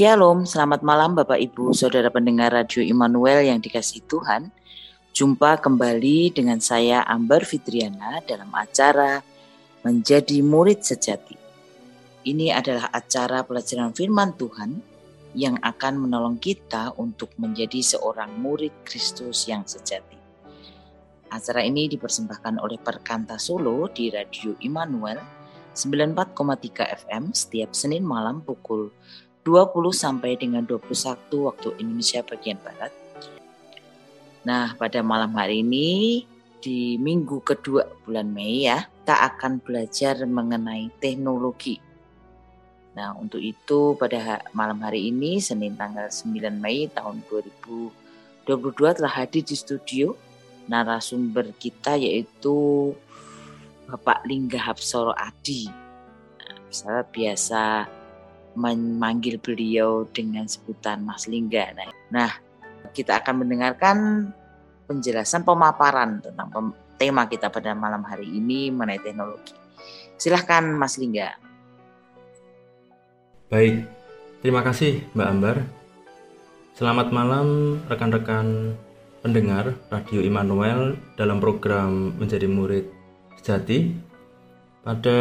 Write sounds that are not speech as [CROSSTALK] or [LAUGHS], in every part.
Shalom, selamat malam Bapak Ibu, Saudara pendengar Radio Immanuel yang dikasih Tuhan. Jumpa kembali dengan saya Ambar Fitriana dalam acara Menjadi Murid Sejati. Ini adalah acara pelajaran firman Tuhan yang akan menolong kita untuk menjadi seorang murid Kristus yang sejati. Acara ini dipersembahkan oleh Perkanta Solo di Radio Immanuel 94,3 FM setiap Senin malam pukul 20 sampai dengan 21 waktu Indonesia bagian Barat. Nah, pada malam hari ini di minggu kedua bulan Mei ya, kita akan belajar mengenai teknologi. Nah, untuk itu pada malam hari ini Senin tanggal 9 Mei tahun 2022 telah hadir di studio narasumber kita yaitu Bapak Lingga Hapsoro Adi. Nah, biasa memanggil beliau dengan sebutan Mas Lingga. Nah, kita akan mendengarkan penjelasan pemaparan tentang tema kita pada malam hari ini mengenai teknologi. Silahkan Mas Lingga. Baik, terima kasih Mbak Ambar. Selamat malam rekan-rekan pendengar Radio Immanuel dalam program Menjadi Murid Sejati. Pada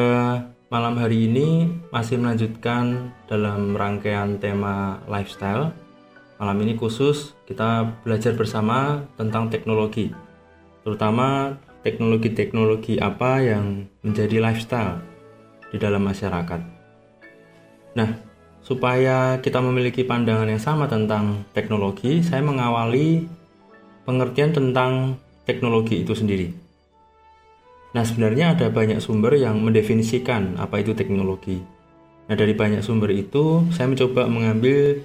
Malam hari ini masih melanjutkan dalam rangkaian tema lifestyle. Malam ini khusus kita belajar bersama tentang teknologi, terutama teknologi-teknologi apa yang menjadi lifestyle di dalam masyarakat. Nah, supaya kita memiliki pandangan yang sama tentang teknologi, saya mengawali pengertian tentang teknologi itu sendiri. Nah, sebenarnya ada banyak sumber yang mendefinisikan apa itu teknologi. Nah, dari banyak sumber itu, saya mencoba mengambil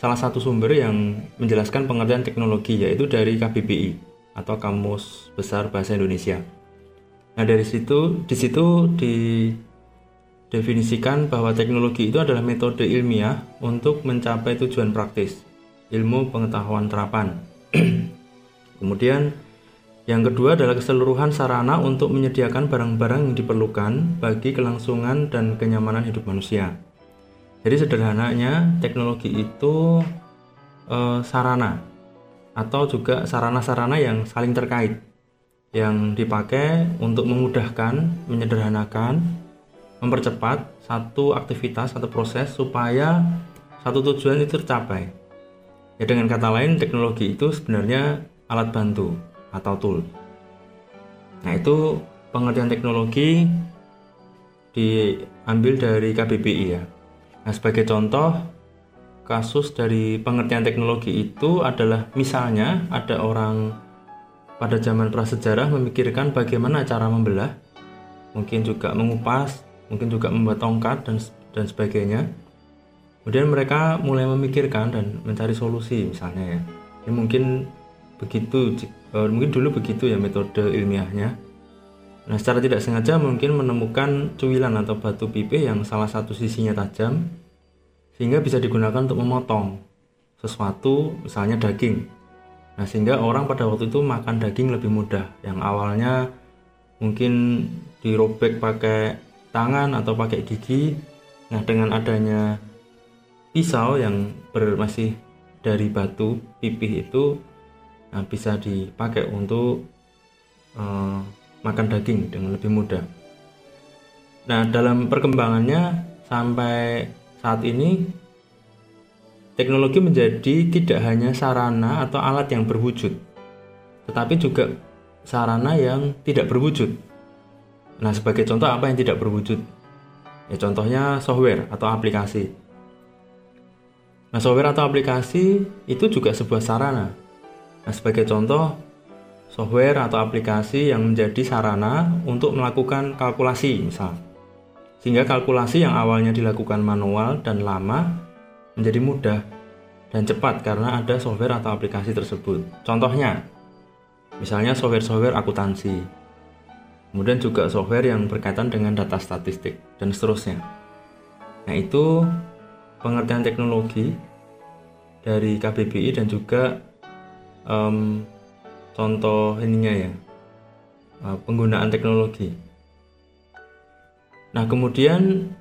salah satu sumber yang menjelaskan pengertian teknologi, yaitu dari KBBI atau Kamus Besar Bahasa Indonesia. Nah, dari situ, di situ didefinisikan bahwa teknologi itu adalah metode ilmiah untuk mencapai tujuan praktis, ilmu pengetahuan terapan. [CLEARS THROAT] Kemudian, yang kedua adalah keseluruhan sarana untuk menyediakan barang-barang yang diperlukan bagi kelangsungan dan kenyamanan hidup manusia. Jadi sederhananya teknologi itu e, sarana atau juga sarana-sarana yang saling terkait yang dipakai untuk memudahkan, menyederhanakan, mempercepat satu aktivitas atau proses supaya satu tujuan itu tercapai. Ya dengan kata lain teknologi itu sebenarnya alat bantu atau tool. Nah, itu pengertian teknologi diambil dari KBBI ya. Nah, sebagai contoh kasus dari pengertian teknologi itu adalah misalnya ada orang pada zaman prasejarah memikirkan bagaimana cara membelah, mungkin juga mengupas, mungkin juga membuat tongkat dan dan sebagainya. Kemudian mereka mulai memikirkan dan mencari solusi misalnya ya. Ini mungkin begitu uh, mungkin dulu begitu ya metode ilmiahnya. Nah secara tidak sengaja mungkin menemukan cuilan atau batu pipih yang salah satu sisinya tajam sehingga bisa digunakan untuk memotong sesuatu misalnya daging. Nah sehingga orang pada waktu itu makan daging lebih mudah. Yang awalnya mungkin dirobek pakai tangan atau pakai gigi. Nah dengan adanya pisau yang ber, masih dari batu pipih itu nah, bisa dipakai untuk uh, makan daging dengan lebih mudah. Nah, dalam perkembangannya sampai saat ini teknologi menjadi tidak hanya sarana atau alat yang berwujud, tetapi juga sarana yang tidak berwujud. Nah, sebagai contoh apa yang tidak berwujud? Ya, contohnya software atau aplikasi. Nah, software atau aplikasi itu juga sebuah sarana Nah, sebagai contoh, software atau aplikasi yang menjadi sarana untuk melakukan kalkulasi misal. Sehingga kalkulasi yang awalnya dilakukan manual dan lama menjadi mudah dan cepat karena ada software atau aplikasi tersebut. Contohnya, misalnya software-software akuntansi. Kemudian juga software yang berkaitan dengan data statistik dan seterusnya. Nah, itu pengertian teknologi dari KBBI dan juga um, contoh ininya ya uh, penggunaan teknologi. Nah kemudian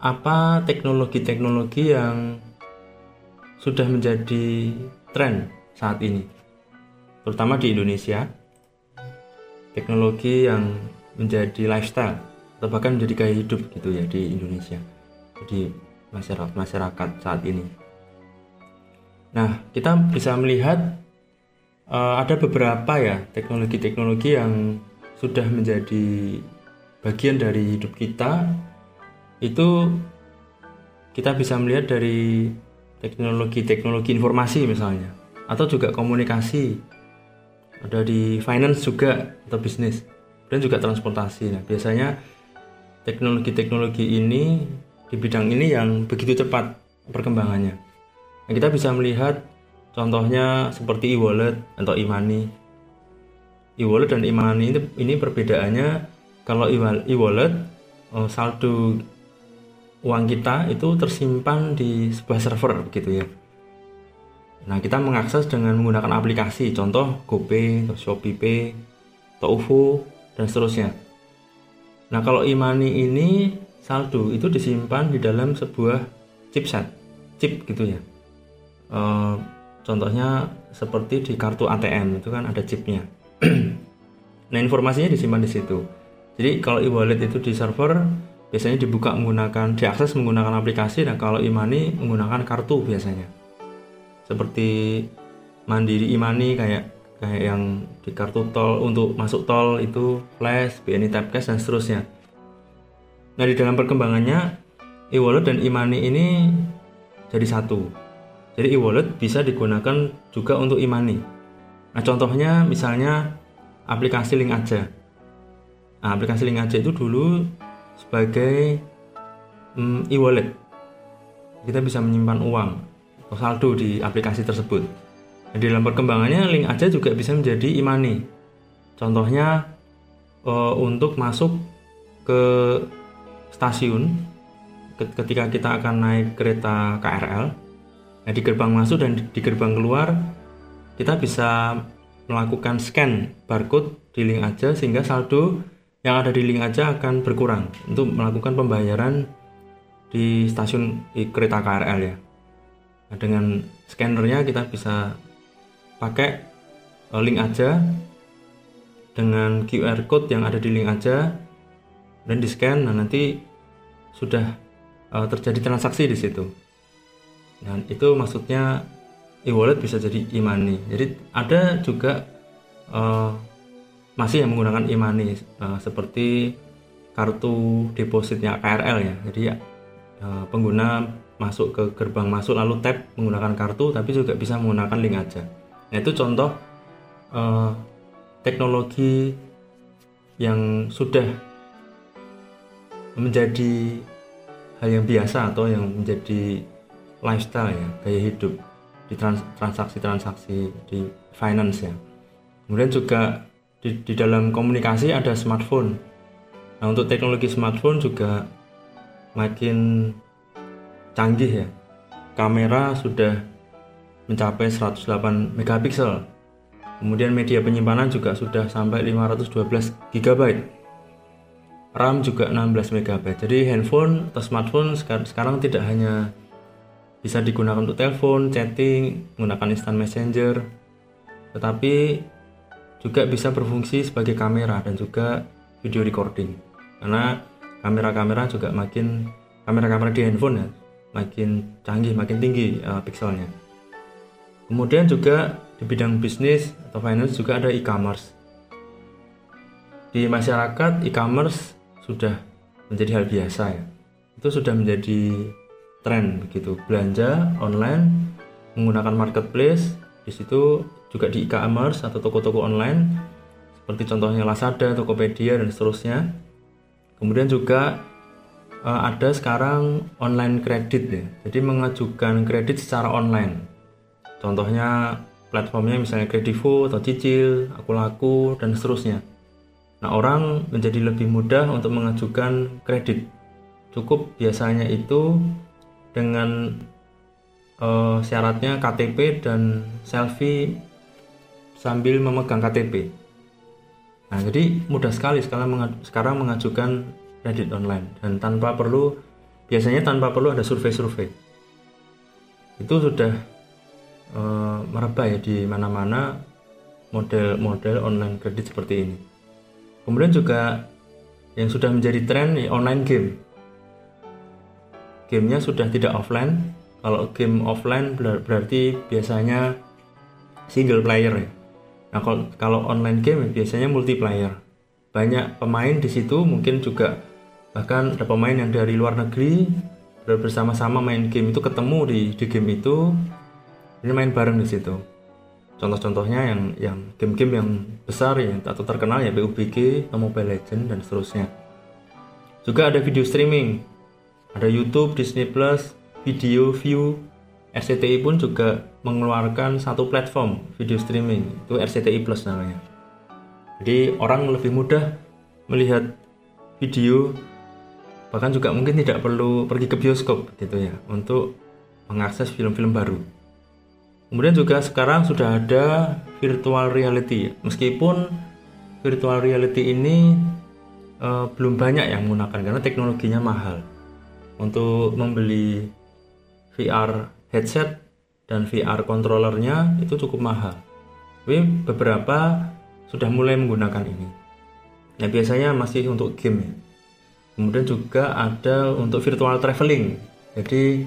apa teknologi-teknologi yang sudah menjadi tren saat ini, terutama di Indonesia. Teknologi yang menjadi lifestyle atau bahkan menjadi gaya hidup gitu ya di Indonesia, di masyarakat masyarakat saat ini. Nah, kita bisa melihat uh, ada beberapa ya teknologi-teknologi yang sudah menjadi bagian dari hidup kita. Itu kita bisa melihat dari teknologi-teknologi informasi misalnya atau juga komunikasi. Ada di finance juga atau bisnis dan juga transportasi. Nah biasanya teknologi-teknologi ini di bidang ini yang begitu cepat perkembangannya nah, kita bisa melihat contohnya seperti e-wallet atau e-money e-wallet dan e-money ini, ini perbedaannya kalau e-wallet eh, saldo uang kita itu tersimpan di sebuah server begitu ya. Nah, kita mengakses dengan menggunakan aplikasi, contoh GoPay, atau Shopee Pay, atau OVO, dan seterusnya. Nah, kalau e-money ini saldo itu disimpan di dalam sebuah chipset, chip gitu ya. E, contohnya seperti di kartu ATM itu kan ada chipnya. [CLEARS THROAT] nah, informasinya disimpan di situ. Jadi kalau e-wallet itu di server biasanya dibuka menggunakan diakses menggunakan aplikasi dan kalau imani menggunakan kartu biasanya seperti mandiri imani kayak kayak yang di kartu tol untuk masuk tol itu flash BNI tap cash dan seterusnya nah di dalam perkembangannya e-wallet dan imani ini jadi satu jadi e-wallet bisa digunakan juga untuk imani nah contohnya misalnya aplikasi link aja nah, aplikasi link aja itu dulu sebagai mm, e-wallet. Kita bisa menyimpan uang atau saldo di aplikasi tersebut. Dan di dalam perkembangannya link aja juga bisa menjadi e-money. Contohnya uh, untuk masuk ke stasiun ketika kita akan naik kereta KRL. Nah, di gerbang masuk dan di gerbang keluar kita bisa melakukan scan barcode di link aja sehingga saldo yang ada di link aja akan berkurang untuk melakukan pembayaran di stasiun di kereta KRL ya. Nah, dengan scannernya kita bisa pakai eh, link aja dengan QR code yang ada di link aja dan di scan nah nanti sudah uh, terjadi transaksi di situ. Dan itu maksudnya e-wallet bisa jadi e-money. Jadi ada juga uh, masih yang menggunakan e-money uh, seperti kartu depositnya KRL ya. Jadi uh, pengguna masuk ke gerbang masuk lalu tap menggunakan kartu tapi juga bisa menggunakan link aja. Nah itu contoh uh, teknologi yang sudah menjadi hal yang biasa atau yang menjadi lifestyle ya gaya hidup di transaksi-transaksi di finance ya. Kemudian juga di, di dalam komunikasi ada smartphone. Nah, untuk teknologi smartphone juga makin canggih ya. Kamera sudah mencapai 108 megapiksel. Kemudian media penyimpanan juga sudah sampai 512 GB. RAM juga 16 MB. Jadi handphone atau smartphone sekarang tidak hanya bisa digunakan untuk telepon, chatting, menggunakan instant messenger, tetapi juga bisa berfungsi sebagai kamera dan juga video recording. Karena kamera-kamera juga makin kamera-kamera di handphone ya makin canggih makin tinggi uh, pixelnya. Kemudian juga di bidang bisnis atau finance juga ada e-commerce. Di masyarakat e-commerce sudah menjadi hal biasa ya. Itu sudah menjadi tren begitu belanja online menggunakan marketplace di situ juga di e-commerce atau toko-toko online seperti contohnya Lazada, Tokopedia dan seterusnya. Kemudian juga uh, ada sekarang online kredit ya. Jadi mengajukan kredit secara online. Contohnya platformnya misalnya Kredivo atau Cicil, Aku Laku dan seterusnya. Nah, orang menjadi lebih mudah untuk mengajukan kredit. Cukup biasanya itu dengan uh, syaratnya KTP dan selfie sambil memegang KTP. Nah, jadi mudah sekali sekarang sekarang mengajukan kredit online dan tanpa perlu biasanya tanpa perlu ada survei-survei. Itu sudah e, merebak ya di mana-mana model-model online kredit seperti ini. Kemudian juga yang sudah menjadi tren ya, online game gamenya sudah tidak offline. Kalau game offline berarti biasanya single player ya. Nah kalau, kalau online game biasanya multiplayer. Banyak pemain di situ mungkin juga bahkan ada pemain yang dari luar negeri bersama-sama main game itu ketemu di di game itu. Ini main bareng di situ. Contoh-contohnya yang yang game-game yang besar ya atau terkenal ya PUBG Mobile Legend dan seterusnya. Juga ada video streaming ada YouTube Disney Plus video view RCTI pun juga mengeluarkan satu platform video streaming itu RCTI Plus namanya jadi orang lebih mudah melihat video bahkan juga mungkin tidak perlu pergi ke bioskop gitu ya untuk mengakses film-film baru. Kemudian juga sekarang sudah ada virtual reality. Meskipun virtual reality ini uh, belum banyak yang menggunakan karena teknologinya mahal. Untuk membeli VR headset dan VR controllernya itu cukup mahal. Tapi beberapa sudah mulai menggunakan ini. Ya biasanya masih untuk game ya. Kemudian juga ada untuk virtual traveling. Jadi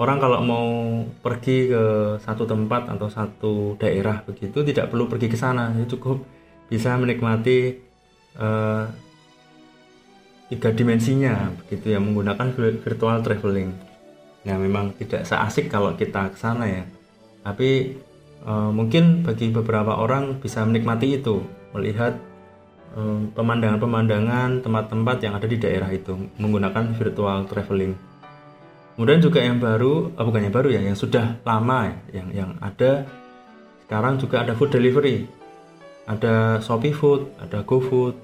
orang kalau mau pergi ke satu tempat atau satu daerah begitu tidak perlu pergi ke sana, cukup bisa menikmati uh, tiga dimensinya begitu ya menggunakan virtual traveling. Nah memang tidak seasik kalau kita ke sana ya, tapi uh, mungkin bagi beberapa orang bisa menikmati itu melihat pemandangan pemandangan-pemandangan tempat-tempat yang ada di daerah itu menggunakan virtual traveling. Kemudian juga yang baru oh bukan baru ya yang sudah lama ya, yang yang ada sekarang juga ada food delivery. Ada Shopee Food ada GoFood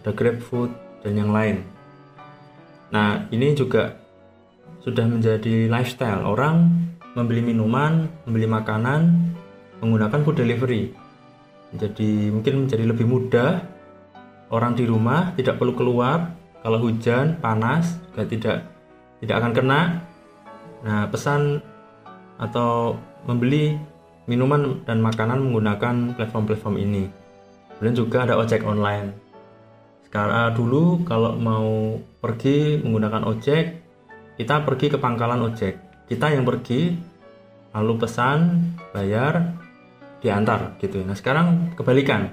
ada GrabFood dan yang lain nah ini juga sudah menjadi lifestyle orang membeli minuman membeli makanan menggunakan food delivery. Jadi mungkin menjadi lebih mudah orang di rumah tidak perlu keluar kalau hujan panas juga tidak tidak akan kena. Nah pesan atau membeli minuman dan makanan menggunakan platform-platform ini. Kemudian juga ada ojek online. Sekarang dulu kalau mau pergi menggunakan ojek, kita pergi ke pangkalan ojek. Kita yang pergi, lalu pesan, bayar, diantar gitu. Nah sekarang kebalikan,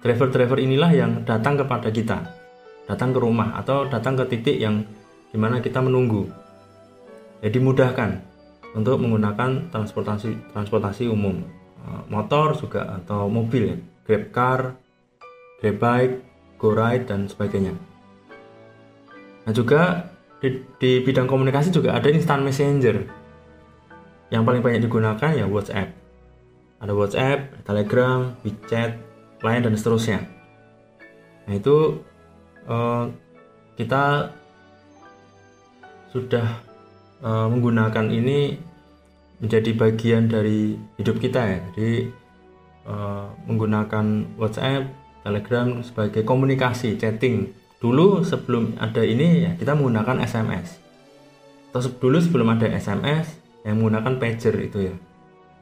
driver-driver inilah yang datang kepada kita, datang ke rumah atau datang ke titik yang di mana kita menunggu. Jadi mudahkan untuk menggunakan transportasi transportasi umum, eh, motor juga atau mobil ya, grab car, grab bike, go ride dan sebagainya. Nah juga di, di bidang komunikasi juga ada instant messenger yang paling banyak digunakan ya WhatsApp ada WhatsApp, Telegram, WeChat, lain dan seterusnya. Nah itu uh, kita sudah uh, menggunakan ini menjadi bagian dari hidup kita ya. Jadi uh, menggunakan WhatsApp, Telegram sebagai komunikasi, chatting. Dulu sebelum ada ini ya kita menggunakan SMS. Atau dulu sebelum ada SMS yang menggunakan pager itu ya.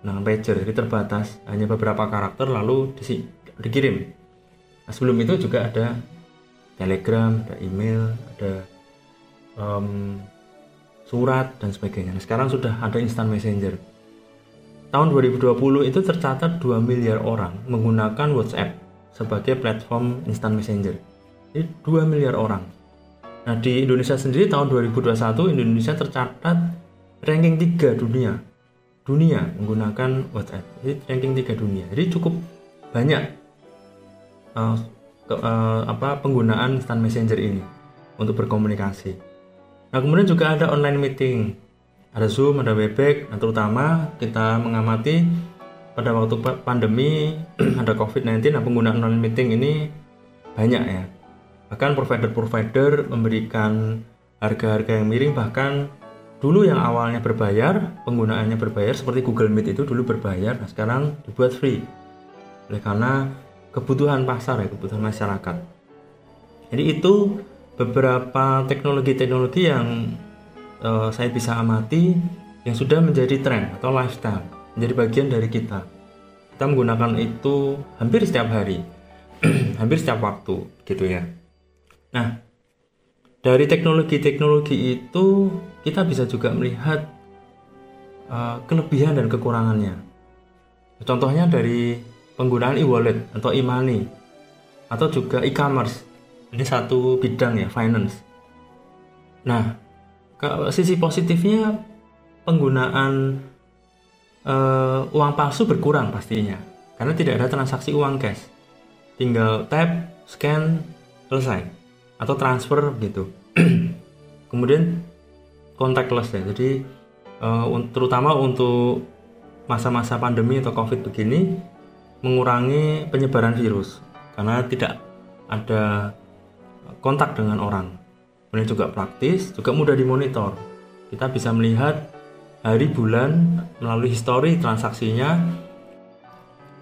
Dengan pager jadi terbatas. Hanya beberapa karakter lalu di, dikirim. Nah, sebelum itu juga ada telegram ada email ada um, surat dan sebagainya. Nah, sekarang sudah ada instant messenger. Tahun 2020 itu tercatat 2 miliar orang menggunakan WhatsApp sebagai platform instant messenger jadi 2 miliar orang nah di Indonesia sendiri tahun 2021 Indonesia tercatat ranking 3 dunia dunia menggunakan WhatsApp. Jadi ranking tiga dunia. Jadi cukup banyak uh, ke, uh, apa penggunaan instant messenger ini untuk berkomunikasi. Nah, kemudian juga ada online meeting. Ada Zoom, ada Webex. Nah, terutama kita mengamati pada waktu pandemi [CLEARS THROAT] ada COVID-19, nah penggunaan online meeting ini banyak ya. Bahkan provider-provider memberikan harga-harga yang miring bahkan dulu yang awalnya berbayar penggunaannya berbayar seperti Google Meet itu dulu berbayar nah sekarang dibuat free. Oleh karena kebutuhan pasar ya kebutuhan masyarakat. Jadi itu beberapa teknologi-teknologi yang uh, saya bisa amati yang sudah menjadi tren atau lifestyle, menjadi bagian dari kita. Kita menggunakan itu hampir setiap hari, [CLEARS THROAT] hampir setiap waktu, gitu ya. Nah, dari teknologi-teknologi itu kita bisa juga melihat uh, kelebihan dan kekurangannya. Contohnya dari penggunaan e-wallet atau e-money atau juga e-commerce. Ini satu bidang ya, finance. Nah, ke sisi positifnya penggunaan uh, uang palsu berkurang pastinya karena tidak ada transaksi uang cash. Tinggal tap, scan, selesai atau transfer gitu. [CLEARS THROAT] Kemudian contactless ya. Jadi uh, terutama untuk masa-masa pandemi atau covid begini mengurangi penyebaran virus karena tidak ada kontak dengan orang. Kemudian juga praktis, juga mudah dimonitor. Kita bisa melihat hari bulan melalui histori transaksinya.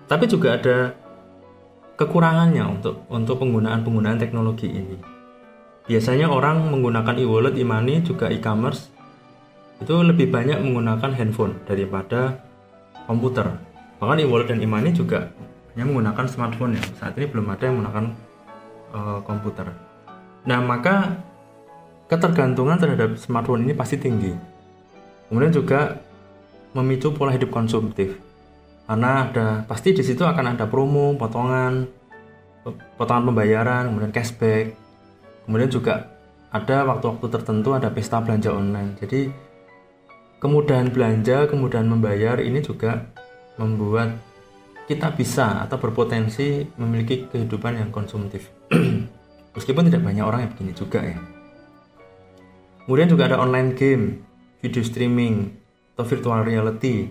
Tapi juga ada kekurangannya untuk untuk penggunaan penggunaan teknologi ini. Biasanya orang menggunakan e-wallet, e-money, juga e-commerce itu lebih banyak menggunakan handphone daripada komputer. Bahkan e-wallet dan e-money juga hanya menggunakan smartphone ya. Saat ini belum ada yang menggunakan uh, komputer. Nah, maka ketergantungan terhadap smartphone ini pasti tinggi. Kemudian juga memicu pola hidup konsumtif. Karena ada pasti di situ akan ada promo, potongan, potongan pembayaran, kemudian cashback, kemudian juga ada waktu-waktu tertentu ada pesta belanja online. Jadi kemudahan belanja kemudahan membayar ini juga membuat kita bisa atau berpotensi memiliki kehidupan yang konsumtif. [CLEARS THROAT] Meskipun tidak banyak orang yang begini juga ya. Kemudian juga ada online game video streaming atau virtual reality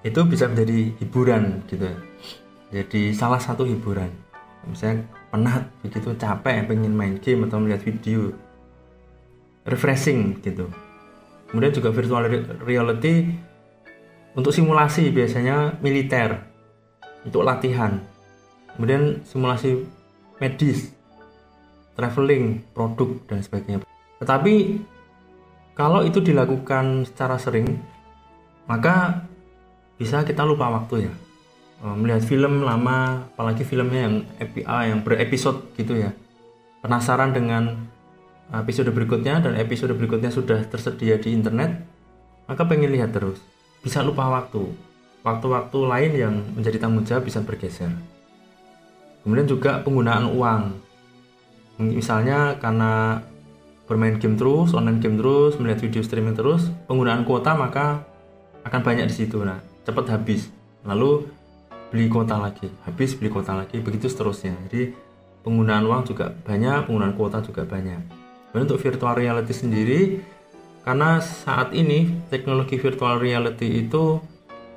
itu bisa menjadi hiburan gitu. Jadi salah satu hiburan. Misalnya penat begitu capek pengen main game atau melihat video refreshing gitu. Kemudian juga virtual reality untuk simulasi biasanya militer untuk latihan. Kemudian simulasi medis traveling produk dan sebagainya. Tetapi kalau itu dilakukan secara sering maka bisa kita lupa waktu ya Eh, melihat film lama apalagi filmnya yang API yang berepisode gitu ya. Penasaran dengan episode berikutnya dan episode berikutnya sudah tersedia di internet maka pengen lihat terus. Bisa lupa waktu. Waktu-waktu lain yang menjadi tanggung jawab bisa bergeser. Kemudian juga penggunaan uang. Misalnya karena bermain game terus online game terus melihat video streaming terus penggunaan kuota maka akan banyak di situ. Nah cepat habis. Lalu beli kuota lagi. Habis beli kuota lagi begitu seterusnya. Jadi penggunaan uang juga banyak penggunaan kuota juga banyak. Dan untuk virtual reality sendiri karena saat ini teknologi virtual reality itu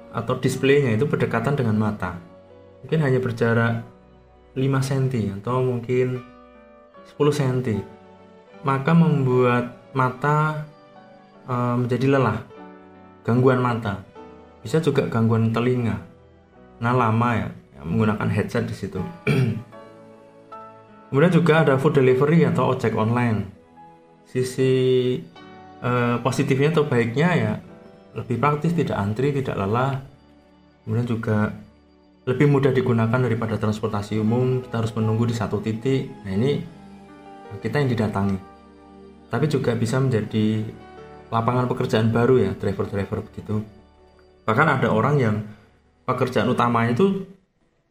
atau displaynya itu berdekatan dengan mata. Mungkin hanya berjarak 5 cm atau mungkin 10 cm maka membuat mata e, menjadi lelah gangguan mata bisa juga gangguan telinga nah lama ya menggunakan headset di situ. [CLEARS THROAT] Kemudian juga ada food delivery atau ojek online. Sisi eh, positifnya atau baiknya ya lebih praktis, tidak antri, tidak lelah. Kemudian juga lebih mudah digunakan daripada transportasi umum. Kita harus menunggu di satu titik. Nah ini kita yang didatangi. Tapi juga bisa menjadi lapangan pekerjaan baru ya driver-driver begitu. Bahkan ada orang yang pekerjaan utamanya itu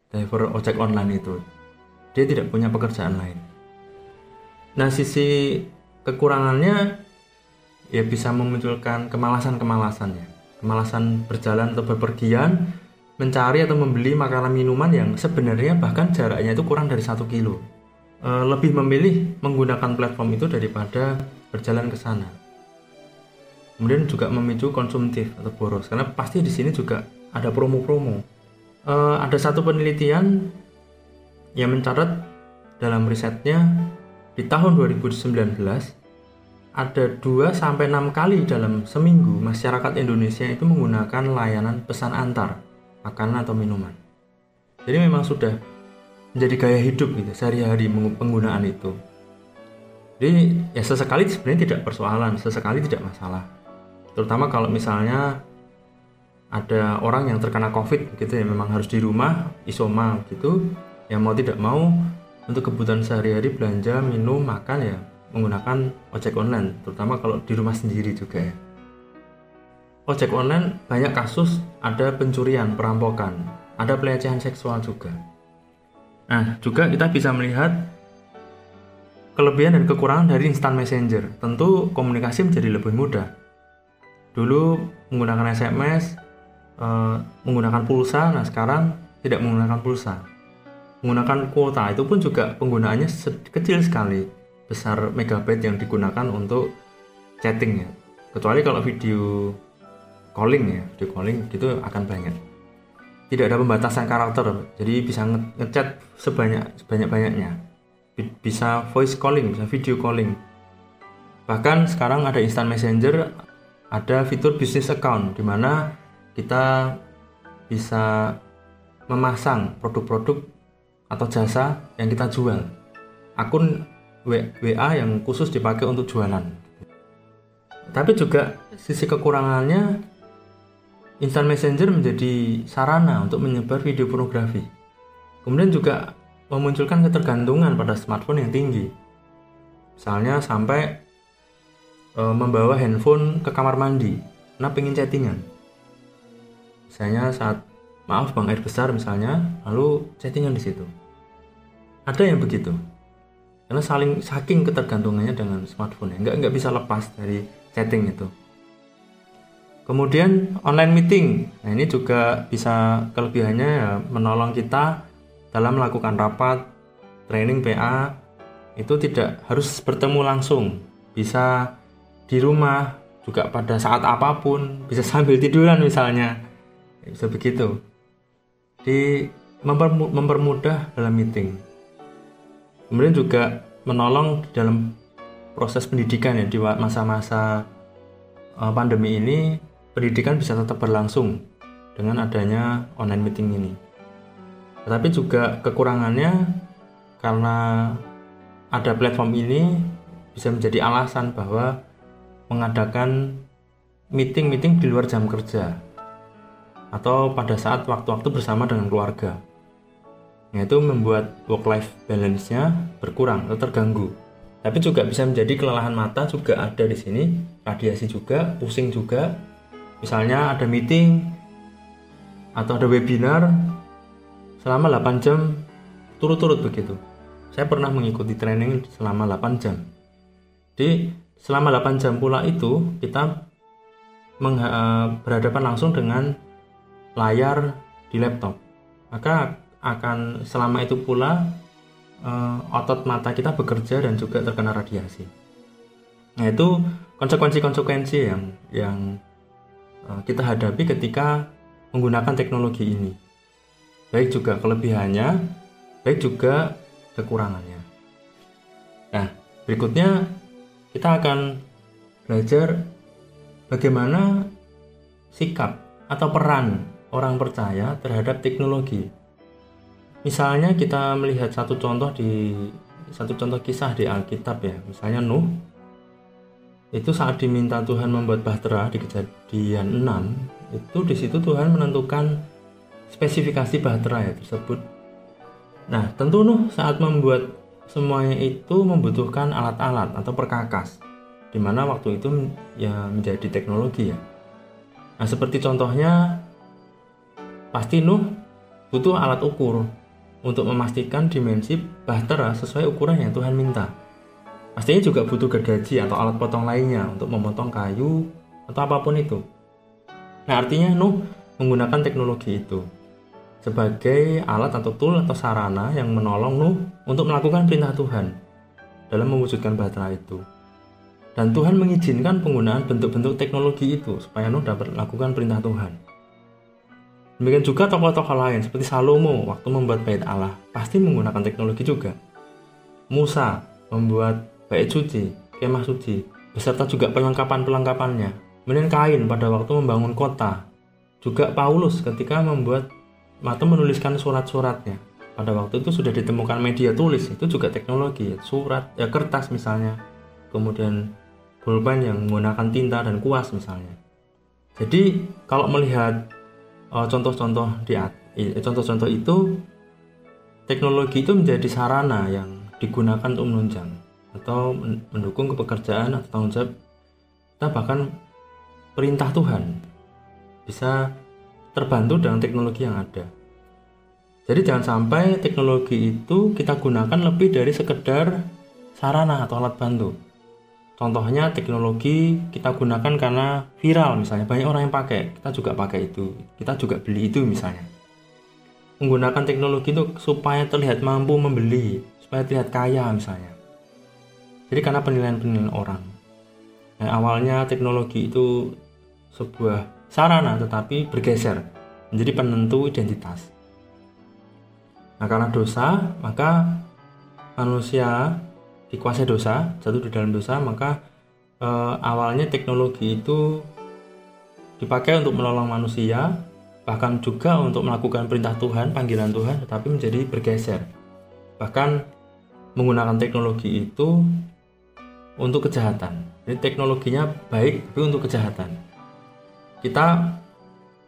driver ojek online itu. Dia tidak punya pekerjaan lain. Nah sisi kekurangannya ya bisa memunculkan kemalasan-kemalasan ya kemalasan berjalan atau bepergian mencari atau membeli makanan minuman yang sebenarnya bahkan jaraknya itu kurang dari satu kilo e, lebih memilih menggunakan platform itu daripada berjalan ke sana kemudian juga memicu konsumtif atau boros karena pasti di sini juga ada promo-promo. Uh, ada satu penelitian yang mencatat dalam risetnya di tahun 2019 ada 2 sampai 6 kali dalam seminggu masyarakat Indonesia itu menggunakan layanan pesan antar makanan atau minuman. Jadi memang sudah menjadi gaya hidup gitu sehari-hari penggunaan itu. Jadi ya sesekali sebenarnya tidak persoalan, sesekali tidak masalah. Terutama kalau misalnya ada orang yang terkena COVID gitu ya memang harus di rumah isoma gitu yang mau tidak mau untuk kebutuhan sehari-hari belanja minum makan ya menggunakan ojek online terutama kalau di rumah sendiri juga ya ojek online banyak kasus ada pencurian perampokan ada pelecehan seksual juga nah juga kita bisa melihat kelebihan dan kekurangan dari instant messenger tentu komunikasi menjadi lebih mudah dulu menggunakan SMS uh, menggunakan pulsa, nah sekarang tidak menggunakan pulsa. Menggunakan kuota itu pun juga penggunaannya kecil sekali, besar megabyte yang digunakan untuk chatting ya. Kecuali kalau video calling ya, video calling itu akan banyak. Tidak ada pembatasan karakter, jadi bisa ngechat sebanyak sebanyak banyaknya. Bisa voice calling, bisa video calling. Bahkan sekarang ada instant messenger, ada fitur business account di mana kita bisa memasang produk-produk atau jasa yang kita jual. Akun WA yang khusus dipakai untuk jualan. Tapi juga sisi kekurangannya Instant Messenger menjadi sarana untuk menyebar video pornografi. Kemudian juga memunculkan ketergantungan pada smartphone yang tinggi. Misalnya sampai e, membawa handphone ke kamar mandi, nah pengen chattingan. Misalnya saat maaf bang air besar misalnya lalu chattingan di situ. Ada yang begitu. Karena saling saking ketergantungannya dengan smartphone nggak nggak bisa lepas dari chatting itu kemudian online meeting. Nah ini juga bisa kelebihannya ya menolong kita dalam melakukan rapat training PA itu tidak harus bertemu langsung. Bisa di rumah juga pada saat apa pun bisa [LAUGHS] sambil tiduran misalnya. Bisa begitu. Di mempermudah dalam meeting. Kemudian juga menolong dalam proses pendidikan ya di masa-masa eh, pandemi ini pendidikan bisa tetap berlangsung dengan adanya online meeting ini tetapi juga kekurangannya karena ada platform ini bisa menjadi alasan bahwa mengadakan meeting-meeting di luar jam kerja atau pada saat waktu-waktu bersama dengan keluarga. Yaitu membuat work-life balance-nya berkurang atau terganggu. Tapi juga bisa menjadi kelelahan mata juga ada di sini, radiasi juga, pusing juga. Misalnya ada meeting atau ada webinar selama 8 jam turut-turut begitu. Saya pernah mengikuti training selama 8 jam. Di selama 8 jam pula itu kita eh, berhadapan langsung dengan layar di laptop maka akan selama itu pula uh, otot mata kita bekerja dan juga terkena radiasi nah itu konsekuensi-konsekuensi yang yang kita hadapi ketika menggunakan teknologi ini. Baik juga kelebihannya baik juga kekurangannya. Nah berikutnya kita akan belajar bagaimana sikap atau peran orang percaya terhadap teknologi. Misalnya kita melihat satu contoh di satu contoh kisah di Alkitab ya, misalnya Nuh itu saat diminta Tuhan membuat bahtera di kejadian 6 itu di situ Tuhan menentukan spesifikasi bahtera ya tersebut. Nah, tentu Nuh saat membuat semuanya itu membutuhkan alat-alat atau perkakas di mana waktu itu ya menjadi teknologi ya. Nah, seperti contohnya Pasti Nuh butuh alat ukur untuk memastikan dimensi bahtera sesuai ukuran yang Tuhan minta. Pastinya juga butuh gergaji atau alat potong lainnya untuk memotong kayu atau apa pun itu. Nah artinya Nuh menggunakan teknologi itu sebagai alat atau tool atau sarana yang menolong Nuh untuk melakukan perintah Tuhan dalam mewujudkan bahtera itu. Dan Tuhan mengizinkan penggunaan bentuk-bentuk teknologi itu supaya Nuh dapat melakukan perintah Tuhan. Demikian juga tokoh-tokoh lain seperti Salomo waktu membuat bait Allah pasti menggunakan teknologi juga. Musa membuat bait suci, kemah suci, beserta juga perlengkapan-perlengkapannya. Kemudian Kain pada waktu membangun kota. Juga Paulus ketika membuat atau menuliskan surat-suratnya. Pada waktu itu sudah ditemukan media tulis, itu juga teknologi, surat, ya kertas misalnya. kemudian pulpen yang menggunakan tinta dan kuas misalnya. Jadi kalau melihat uh, contoh-contoh di contoh-contoh itu teknologi itu menjadi sarana yang digunakan untuk menunjang atau mendukung kepekerjaan atau tanggung jawab kita bahkan perintah Tuhan bisa terbantu dengan teknologi yang ada. Jadi jangan sampai teknologi itu kita gunakan lebih dari sekedar sarana atau alat bantu. Contohnya teknologi kita gunakan karena viral misalnya banyak orang yang pakai, kita juga pakai itu, kita juga beli itu misalnya. Menggunakan teknologi itu supaya terlihat mampu membeli, supaya terlihat kaya misalnya. Jadi karena penilaian-penilaian orang. Nah, awalnya teknologi itu sebuah sarana tetapi bergeser menjadi penentu identitas. Nah, karena dosa, maka manusia dikuasai dosa, jatuh di dalam dosa, maka e, awalnya teknologi itu dipakai untuk menolong manusia, bahkan juga untuk melakukan perintah Tuhan, panggilan Tuhan, tetapi menjadi bergeser. Bahkan menggunakan teknologi itu untuk kejahatan. Jadi teknologinya baik, tapi untuk kejahatan. Kita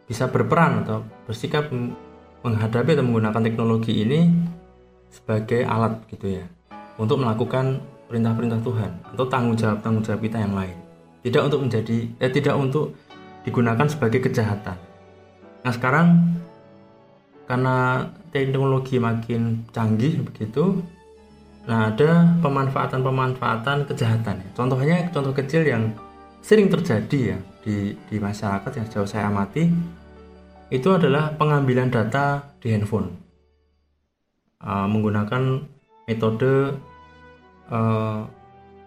bisa berperan atau bersikap menghadapi atau menggunakan teknologi ini sebagai alat gitu ya untuk melakukan perintah-perintah Tuhan atau tanggung jawab tanggung jawab kita yang lain tidak untuk menjadi eh tidak untuk digunakan sebagai kejahatan nah sekarang karena teknologi makin canggih begitu nah ada pemanfaatan-pemanfaatan kejahatan contohnya contoh kecil yang sering terjadi ya di di masyarakat yang jauh saya amati itu adalah pengambilan data di handphone uh, menggunakan metode uh,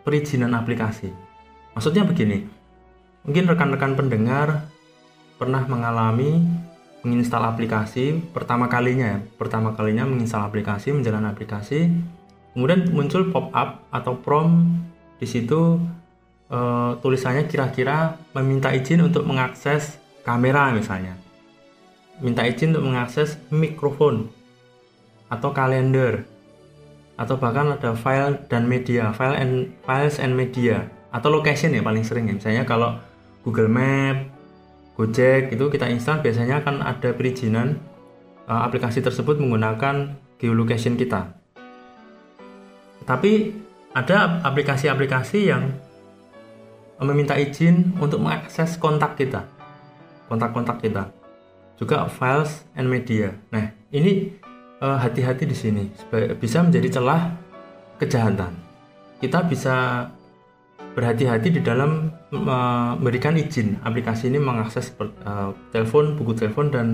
perizinan aplikasi. Maksudnya begini, mungkin rekan-rekan pendengar pernah mengalami menginstal aplikasi pertama kalinya ya, pertama kalinya menginstal aplikasi, menjalankan aplikasi, kemudian muncul pop-up atau prompt di situ uh, tulisannya kira-kira meminta izin untuk mengakses kamera misalnya minta izin untuk mengakses mikrofon atau kalender atau bahkan ada file dan media, file and files and media atau location ya paling sering ya. Misalnya kalau Google Map, Gojek itu kita install biasanya akan ada perizinan uh, aplikasi tersebut menggunakan geolocation kita. Tapi ada aplikasi-aplikasi yang meminta izin untuk mengakses kontak kita, kontak-kontak kita juga files and media. Nah, ini eh, hati-hati di sini bisa menjadi celah kejahatan. Kita bisa berhati-hati di dalam memberikan izin aplikasi ini mengakses uh, telepon, buku telepon dan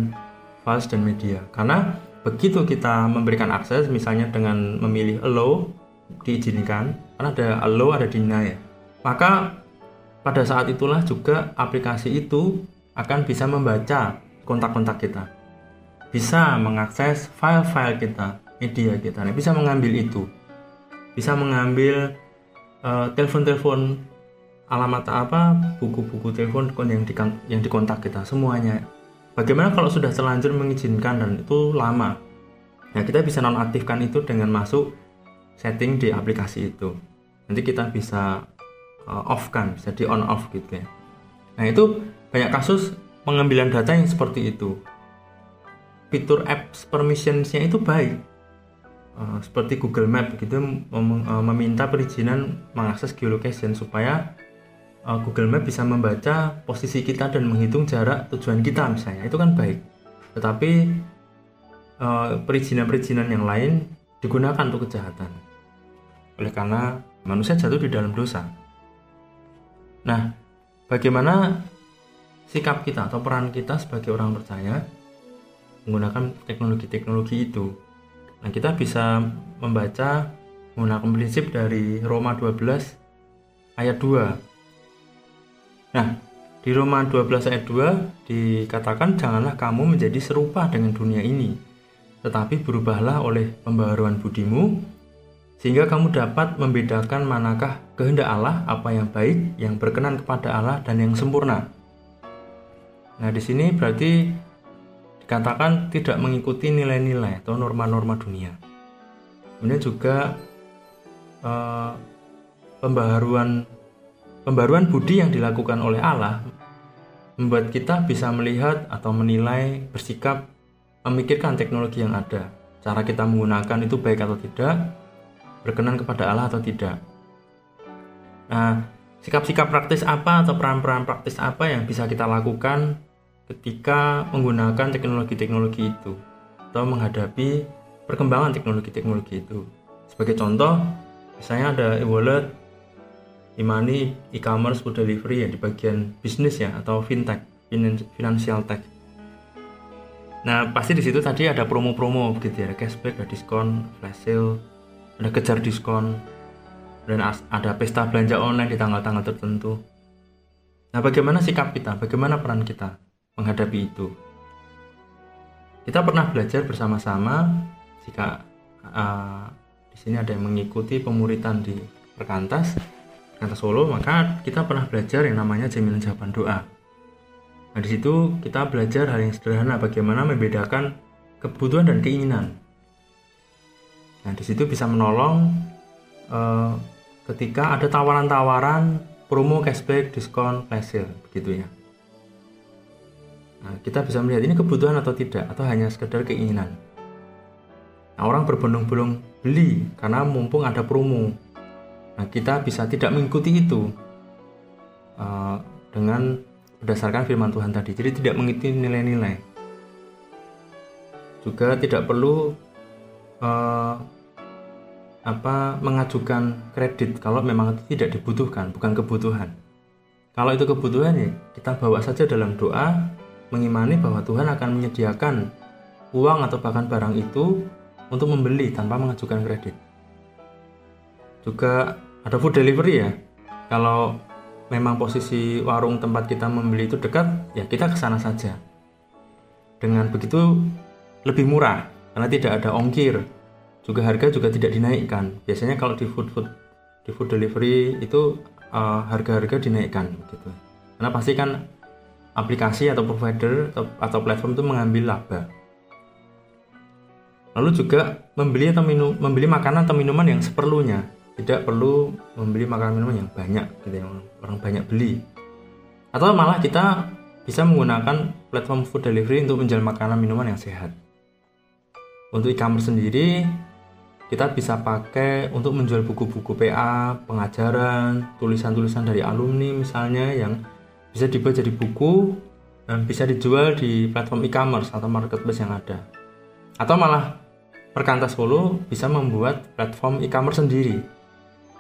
files dan media. Karena begitu kita memberikan akses misalnya dengan memilih allow diizinkan, karena ada allow ada deny. Maka pada saat itulah juga aplikasi itu akan bisa membaca kontak-kontak kita. Bisa mengakses file-file kita media kita. Nah, bisa mengambil itu. Bisa mengambil uh, telepon-telepon alamat apa buku-buku telepon yang di yang dikontak kita semuanya. Bagaimana kalau sudah terlanjur mengizinkan dan itu lama? Nah kita bisa nonaktifkan itu dengan masuk setting di aplikasi itu. Nanti kita bisa uh, off kan bisa di on off gitu ya. Nah itu banyak kasus pengambilan data yang seperti itu. Fitur apps permissionsnya itu baik. Uh, seperti Google Map gitu mem uh, meminta perizinan mengakses geolocation supaya uh, Google Map bisa membaca posisi kita dan menghitung jarak tujuan kita misalnya. Itu kan baik. Tetapi perizinan-perizinan yang lain digunakan untuk kejahatan oleh karena manusia jatuh di dalam dosa nah bagaimana sikap kita atau peran kita sebagai orang percaya menggunakan teknologi-teknologi itu. Nah, kita bisa membaca menggunakan prinsip dari Roma 12 ayat 2. Nah, di Roma 12 ayat 2 dikatakan janganlah kamu menjadi serupa dengan dunia ini, tetapi berubahlah oleh pembaharuan budimu sehingga kamu dapat membedakan manakah kehendak Allah, apa yang baik, yang berkenan kepada Allah dan yang sempurna. Nah, di sini berarti dikatakan tidak mengikuti nilai-nilai atau norma-norma dunia. Kemudian juga eh, pembaharuan pembaruan budi yang dilakukan oleh Allah membuat kita bisa melihat atau menilai, bersikap, memikirkan teknologi yang ada. Cara kita menggunakan itu baik atau tidak, berkenan kepada Allah atau tidak. Nah, sikap-sikap praktis apa atau peran-peran praktis apa yang bisa kita lakukan ketika menggunakan teknologi-teknologi itu atau menghadapi perkembangan teknologi-teknologi itu. Sebagai contoh, misalnya ada e-wallet, e-money, e-commerce, food delivery ya di bagian bisnis ya atau fintech, financial tech. Nah, pasti di situ tadi ada promo-promo begitu ya, cashback, ada diskon, flash sale, ada kejar diskon, dan ada pesta belanja online di tanggal-tanggal tertentu. Nah, bagaimana sikap kita? Bagaimana peran kita menghadapi itu? Kita pernah belajar bersama-sama jika uh, di sini ada yang mengikuti pemuritan di Perkantas, Perkantas Solo, maka kita pernah belajar yang namanya jaminan jawaban doa. Nah, di situ kita belajar hal yang sederhana bagaimana membedakan kebutuhan dan keinginan. Nah, di situ bisa menolong uh, ketika ada tawaran-tawaran promo cashback, diskon, flash sale, begitu ya. Nah, kita bisa melihat ini kebutuhan atau tidak, atau hanya sekedar keinginan. Nah, orang berbondong-bondong beli karena mumpung ada promo. Nah, kita bisa tidak mengikuti itu uh, dengan berdasarkan firman Tuhan tadi. Jadi tidak mengikuti nilai-nilai. Juga tidak perlu uh, apa mengajukan kredit kalau memang itu tidak dibutuhkan, bukan kebutuhan. Kalau itu kebutuhan ya kita bawa saja dalam doa mengimani bahwa Tuhan akan menyediakan uang atau bahkan barang itu untuk membeli tanpa mengajukan kredit. Juga ada food delivery ya. Kalau memang posisi warung tempat kita membeli itu dekat, ya kita ke sana saja. Dengan begitu lebih murah karena tidak ada ongkir, juga harga juga tidak dinaikkan. Biasanya kalau di food food di food delivery itu uh, harga-harga dinaikkan gitu. Karena pasti kan aplikasi atau provider atau, atau platform itu mengambil laba. Lalu juga membeli atau minum membeli makanan atau minuman yang seperlunya. Tidak perlu membeli makanan minuman yang banyak gitu yang orang banyak beli. Atau malah kita bisa menggunakan platform food delivery untuk menjual makanan minuman yang sehat. Untuk e-commerce sendiri kita bisa pakai untuk menjual buku-buku PA, pengajaran, tulisan-tulisan dari alumni misalnya yang bisa dibuat jadi buku dan bisa dijual di platform e-commerce atau marketplace yang ada. Atau malah Perkantas Solo bisa membuat platform e-commerce sendiri.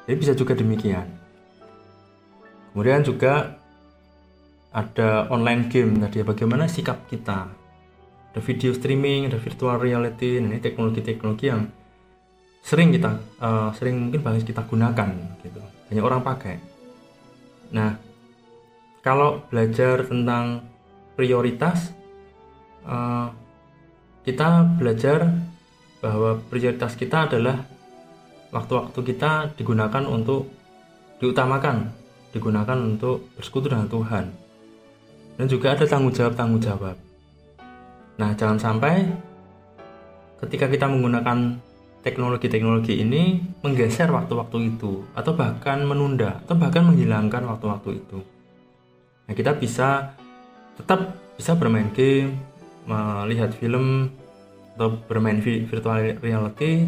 Jadi bisa juga demikian. Kemudian juga ada online game tadi bagaimana sikap kita. Ada video streaming, ada virtual reality, nah, ini teknologi-teknologi yang sering kita uh, sering mungkin banyak kita gunakan gitu. Banyak orang pakai. Nah kalau belajar tentang prioritas uh, kita belajar bahwa prioritas kita adalah waktu-waktu kita digunakan untuk diutamakan digunakan untuk bersekutu dengan Tuhan. Dan juga ada tanggung jawab tanggung jawab nah jangan sampai ketika kita menggunakan teknologi-teknologi ini menggeser waktu-waktu itu atau bahkan menunda atau bahkan menghilangkan waktu-waktu itu. Nah, kita bisa tetap bisa bermain game, melihat film atau bermain virtual reality.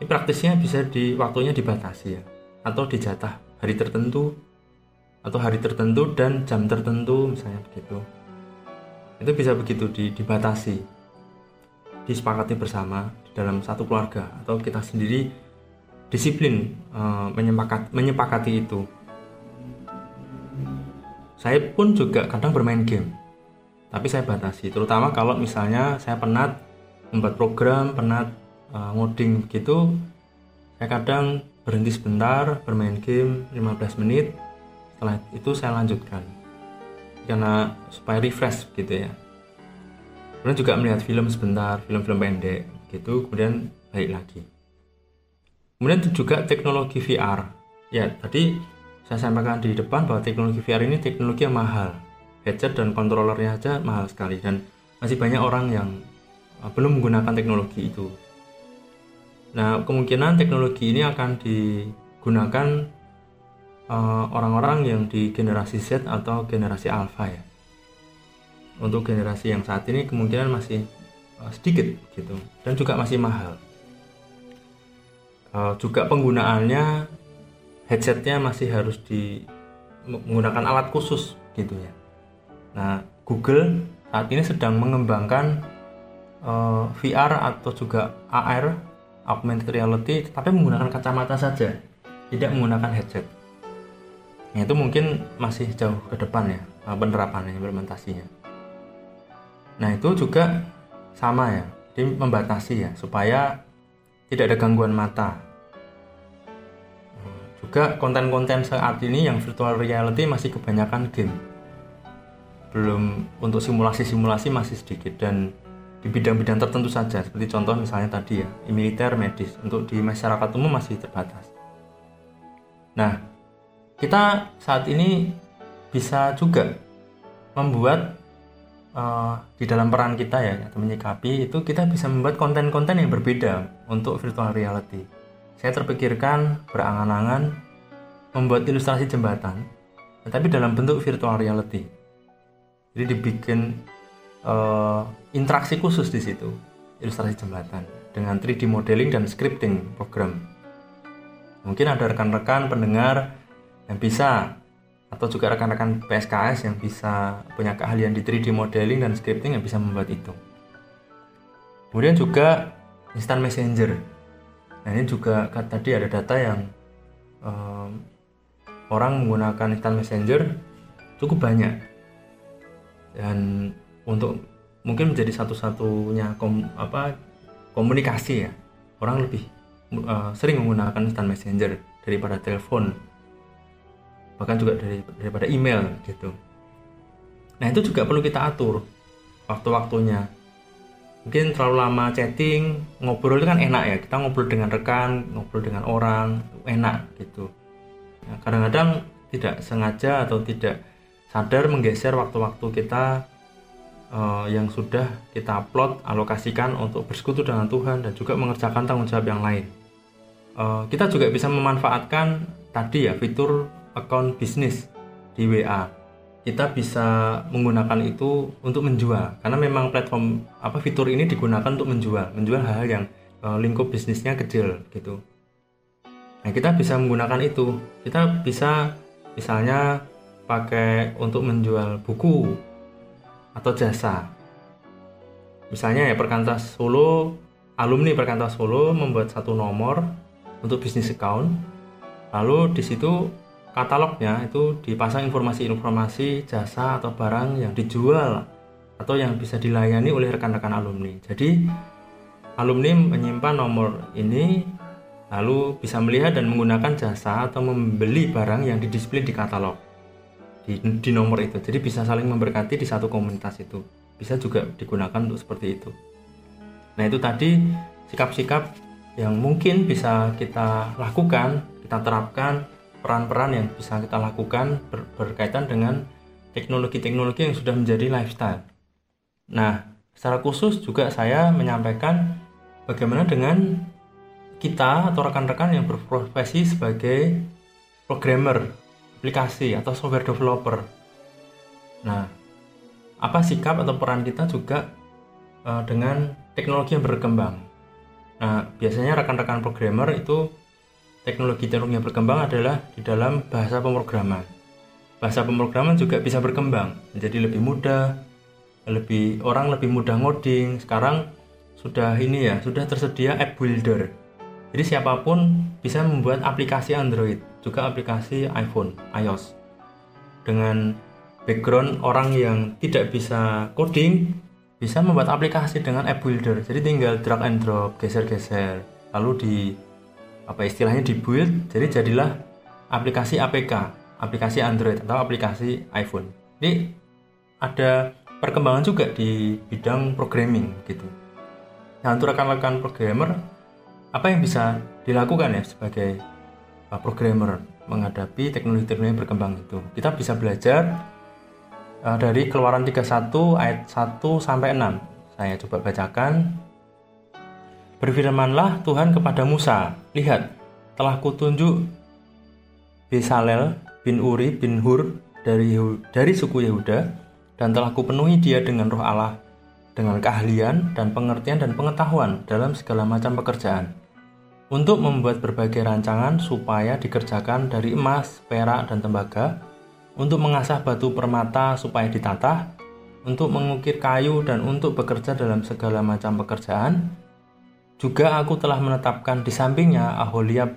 Ini praktisnya bisa di waktunya dibatasi ya atau dijatah hari tertentu atau hari tertentu dan jam tertentu misalnya begitu. Itu bisa begitu dibatasi. Disepakati bersama dalam satu keluarga atau kita sendiri disiplin uh, menyepakat, menyepakati itu. Saya pun juga kadang bermain game, tapi saya batasi. Terutama kalau misalnya saya penat membuat program, penat uh, ngoding gitu, saya kadang berhenti sebentar bermain game 15 menit. Setelah itu saya lanjutkan karena supaya refresh gitu ya. Kemudian juga melihat film sebentar, film-film pendek gitu kemudian baik lagi. Kemudian juga teknologi VR ya tadi saya sampaikan di depan bahwa teknologi VR ini teknologi yang mahal. Headset dan kontrolernya aja mahal sekali dan masih banyak orang yang uh, belum menggunakan teknologi itu. Nah kemungkinan teknologi ini akan digunakan eh, orang-orang uh, yang di generasi Z atau generasi Alpha ya. Untuk generasi yang saat ini kemungkinan masih uh, sedikit gitu dan juga masih mahal. Uh, juga penggunaannya headsetnya masih harus di menggunakan alat khusus gitu ya. Nah Google saat ini sedang mengembangkan uh, VR atau juga AR augmented reality tapi menggunakan kacamata saja tidak menggunakan headset nah, itu mungkin masih jauh ke depan ya eh, penerapannya implementasinya nah itu juga sama ya jadi membatasi ya supaya tidak ada gangguan mata. Juga konten-konten saat ini yang virtual reality masih kebanyakan game. Belum untuk simulasi-simulasi masih sedikit dan di bidang-bidang tertentu saja seperti contoh misalnya tadi ya militer medis untuk di masyarakat umum masih terbatas. Nah kita saat ini bisa juga membuat uh, di dalam peran kita ya atau menyikapi itu kita bisa membuat konten-konten yang berbeda untuk virtual reality. Saya terpikirkan berangan-angan membuat ilustrasi jembatan tetapi dalam bentuk virtual reality. Jadi dibikin uh, interaksi khusus di situ ilustrasi jembatan dengan 3D modeling dan scripting program. Mungkin ada rekan-rekan pendengar yang bisa atau juga rekan-rekan PSKS yang bisa punya keahlian di 3D modeling dan scripting yang bisa membuat itu. Kemudian juga instant messenger. Nah ini juga tadi ada data yang um, orang menggunakan instant messenger cukup banyak. Dan untuk mungkin menjadi satu-satunya kom, apa komunikasi ya orang lebih uh, sering menggunakan instant messenger daripada telepon bahkan juga dari, daripada email gitu. Nah itu juga perlu kita atur waktu-waktunya. Mungkin terlalu lama chatting ngobrol itu kan enak ya. Kita ngobrol dengan rekan ngobrol dengan orang enak gitu. Nah, kadang-kadang tidak sengaja atau tidak sadar menggeser waktu-waktu kita uh, yang sudah kita upload alokasikan untuk bersekutu dengan Tuhan dan juga mengerjakan tanggung jawab yang lain. Uh, kita juga bisa memanfaatkan tadi ya fitur account bisnis di WA. Kita bisa menggunakan itu untuk menjual karena memang platform apa fitur ini digunakan untuk menjual, menjual hal-hal yang uh, lingkup bisnisnya kecil gitu. Nah, kita bisa menggunakan itu. Kita bisa misalnya pakai untuk menjual buku atau jasa. Misalnya ya Perkantas Solo, alumni Perkantas Solo membuat satu nomor untuk bisnis account. Lalu di situ katalognya itu dipasang informasi-informasi jasa atau barang yang dijual atau yang bisa dilayani oleh rekan-rekan alumni. Jadi alumni menyimpan nomor ini lalu bisa melihat dan menggunakan jasa atau membeli barang yang didisplay di katalog di, di nomor itu. Jadi bisa saling memberkati di satu komunitas itu. Bisa juga digunakan untuk seperti itu. Nah itu tadi sikap-sikap yang mungkin bisa kita lakukan kita terapkan peran-peran yang bisa kita lakukan ber, berkaitan dengan teknologi-teknologi yang sudah menjadi lifestyle nah secara khusus juga saya menyampaikan bagaimana dengan kita atau rekan-rekan yang berprofesi sebagai programmer aplikasi atau software developer. Nah, apa sikap atau peran kita juga uh, dengan teknologi yang berkembang. Nah, biasanya rekan-rekan programmer itu teknologi-teknologi yang berkembang adalah di dalam bahasa pemrograman. Bahasa pemrograman juga bisa berkembang menjadi lebih mudah, lebih orang lebih mudah ngoding. Sekarang sudah ini ya, sudah tersedia app builder jadi siapa pun bisa membuat aplikasi Android, juga aplikasi iPhone, iOS. Dengan background orang yang tidak bisa coding, bisa membuat aplikasi dengan app builder. Jadi tinggal drag and drop, geser-geser, lalu di apa istilahnya di build, jadi jadilah aplikasi APK, aplikasi Android atau aplikasi iPhone. Jadi ada perkembangan juga di bidang programming gitu. Nah untuk rekan-rekan programmer apa yang bisa dilakukan ya sebagai uh, programmer menghadapi teknologi-teknologi berkembang itu. Kita bisa belajar uh, dari Keluaran 31 ayat 1 sampai 6. Saya coba bacakan. Berfirmanlah Tuhan kepada Musa, "Lihat, telah kutunjuk Besalel bin Uri bin Hur dari dari suku Yehuda dan telah kupenuhi dia dengan roh Allah dengan keahlian dan pengertian dan pengetahuan dalam segala macam pekerjaan untuk membuat berbagai rancangan supaya dikerjakan dari emas, perak, dan tembaga, untuk mengasah batu permata supaya ditata, untuk mengukir kayu, dan untuk bekerja dalam segala macam pekerjaan. Juga aku telah menetapkan di sampingnya Aholiab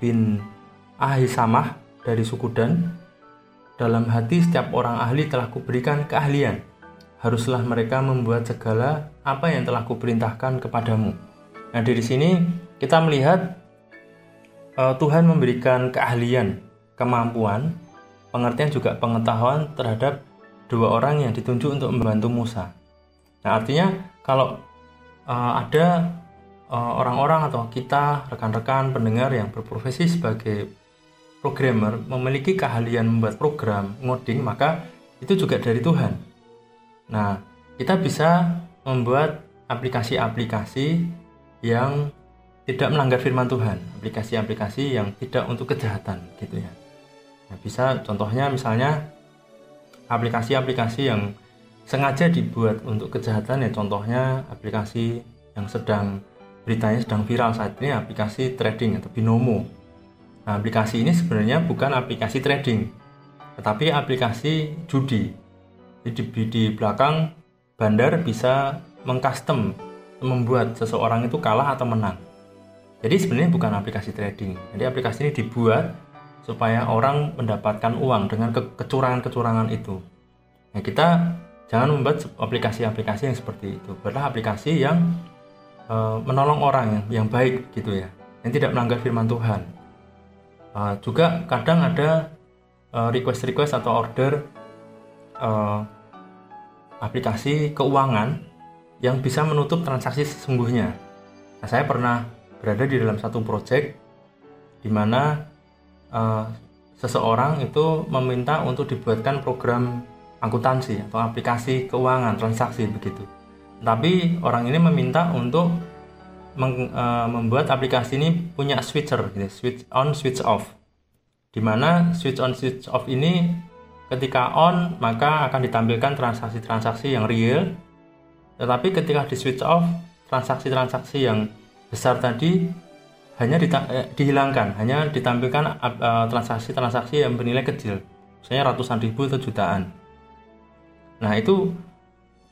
bin Ahisamah dari suku Dan. Dalam hati setiap orang ahli telah kuberikan keahlian. Haruslah mereka membuat segala apa yang telah kuperintahkan kepadamu. Nah, dari sini kita melihat uh, Tuhan memberikan keahlian, kemampuan, pengertian juga pengetahuan terhadap dua orang yang ditunjuk untuk membantu Musa. Nah, artinya kalau uh, ada orang-orang atau kita rekan-rekan pendengar yang berprofesi sebagai programmer memiliki keahlian membuat program ngoding, maka itu juga dari Tuhan. Nah, kita bisa membuat aplikasi-aplikasi yang tidak melanggar firman Tuhan, aplikasi-aplikasi yang tidak untuk kejahatan gitu ya. Nah, bisa contohnya misalnya aplikasi-aplikasi yang sengaja dibuat untuk kejahatan ya contohnya aplikasi yang sedang beritanya sedang viral saat ini aplikasi trading atau binomo. Nah, aplikasi ini sebenarnya bukan aplikasi trading, tetapi aplikasi judi. Jadi di, di belakang bandar bisa mengcustom membuat seseorang itu kalah atau menang. Jadi sebenarnya bukan aplikasi trading. Jadi aplikasi ini dibuat supaya orang mendapatkan uang dengan ke kecurangan-kecurangan itu. Nah, kita jangan membuat aplikasi-aplikasi yang seperti itu. Buatlah aplikasi yang e, menolong orang yang, baik gitu ya, yang tidak melanggar firman Tuhan. E, juga kadang ada eh, request-request atau order e, aplikasi keuangan yang bisa menutup transaksi sesungguhnya. Nah, saya pernah berada di dalam satu project di mana uh, seseorang itu meminta untuk dibuatkan program akuntansi atau aplikasi keuangan transaksi begitu. Tapi orang ini meminta untuk meng, uh, membuat aplikasi ini punya switcher, gitu, switch on, switch off. Di mana switch on, switch off ini ketika on maka akan ditampilkan transaksi-transaksi yang real. Tetapi ketika di switch off, transaksi-transaksi yang besar tadi hanya eh, dihilangkan, hanya ditampilkan uh, transaksi-transaksi yang bernilai kecil, misalnya ratusan ribu atau jutaan. Nah itu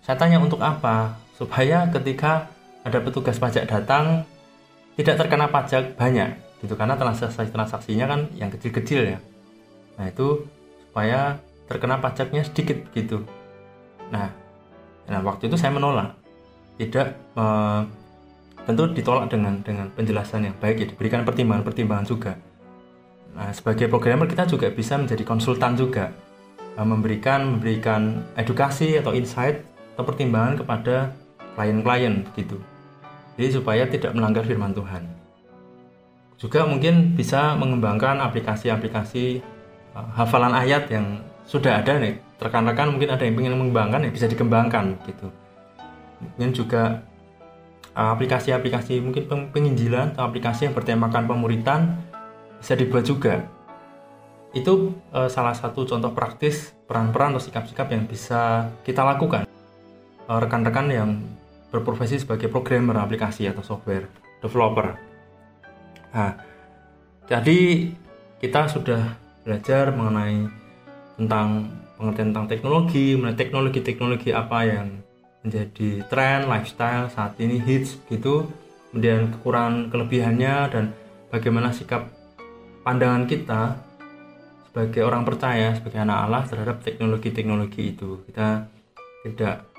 saya tanya untuk apa? Supaya ketika ada petugas pajak datang tidak terkena pajak banyak, gitu karena transaksi transaksinya kan yang kecil-kecil ya. Nah itu supaya terkena pajaknya sedikit gitu. Nah, nah waktu itu saya menolak, tidak uh, tentu ditolak dengan dengan penjelasan yang baik ya diberikan pertimbangan-pertimbangan juga. Nah, sebagai programmer kita juga bisa menjadi konsultan juga eh, memberikan memberikan edukasi atau insight atau pertimbangan kepada klien-klien gitu. Jadi supaya tidak melanggar firman Tuhan. Juga mungkin bisa mengembangkan aplikasi-aplikasi uh, hafalan ayat yang sudah ada nih. Rekan-rekan mungkin ada yang ingin mengembangkan ya bisa dikembangkan gitu. Mungkin juga aplikasi-aplikasi mungkin penginjilan atau aplikasi yang bertemakan pemuritan bisa dibuat juga. Itu uh, salah satu contoh praktis peran-peran atau sikap-sikap yang bisa kita lakukan. Eh, rekan-rekan yang berprofesi sebagai programmer aplikasi atau software developer. Nah, jadi kita sudah belajar mengenai tentang pengertian tentang teknologi, mengenai teknologi-teknologi apa yang menjadi tren lifestyle saat ini hits gitu kemudian kekurangan kelebihannya dan bagaimana sikap pandangan kita sebagai orang percaya sebagai anak Allah terhadap teknologi-teknologi itu kita tidak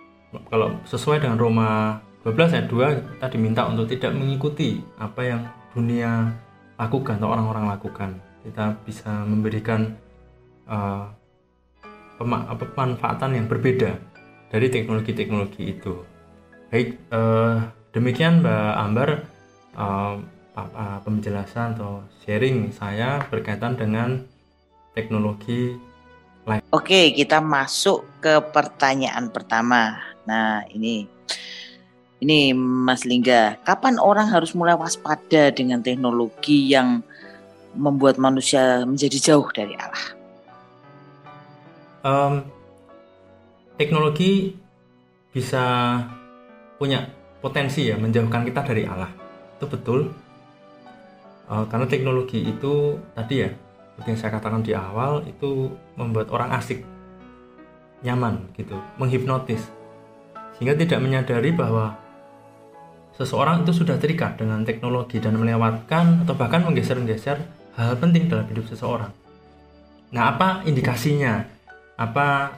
kalau sesuai dengan Roma 12 ayat 2 kita diminta untuk tidak mengikuti apa yang dunia lakukan atau orang-orang lakukan kita bisa memberikan uh, pemanfaatan yang berbeda dari teknologi-teknologi itu. Baik, eh, demikian Mbak Ambar eh, penjelasan atau sharing saya berkaitan dengan teknologi. Oke, kita masuk ke pertanyaan pertama. Nah, ini ini Mas Lingga, kapan orang harus mulai waspada dengan teknologi yang membuat manusia menjadi jauh dari Allah? Um, teknologi bisa punya potensi ya menjauhkan kita dari Allah. Itu betul. Uh, karena teknologi itu tadi ya, seperti yang saya katakan di awal itu membuat orang asik, nyaman gitu, menghipnotis. Sehingga tidak menyadari bahwa seseorang itu sudah terikat dengan teknologi dan melewatkan atau bahkan menggeser-geser hal, -hal penting dalam hidup seseorang. Nah, apa indikasinya? Apa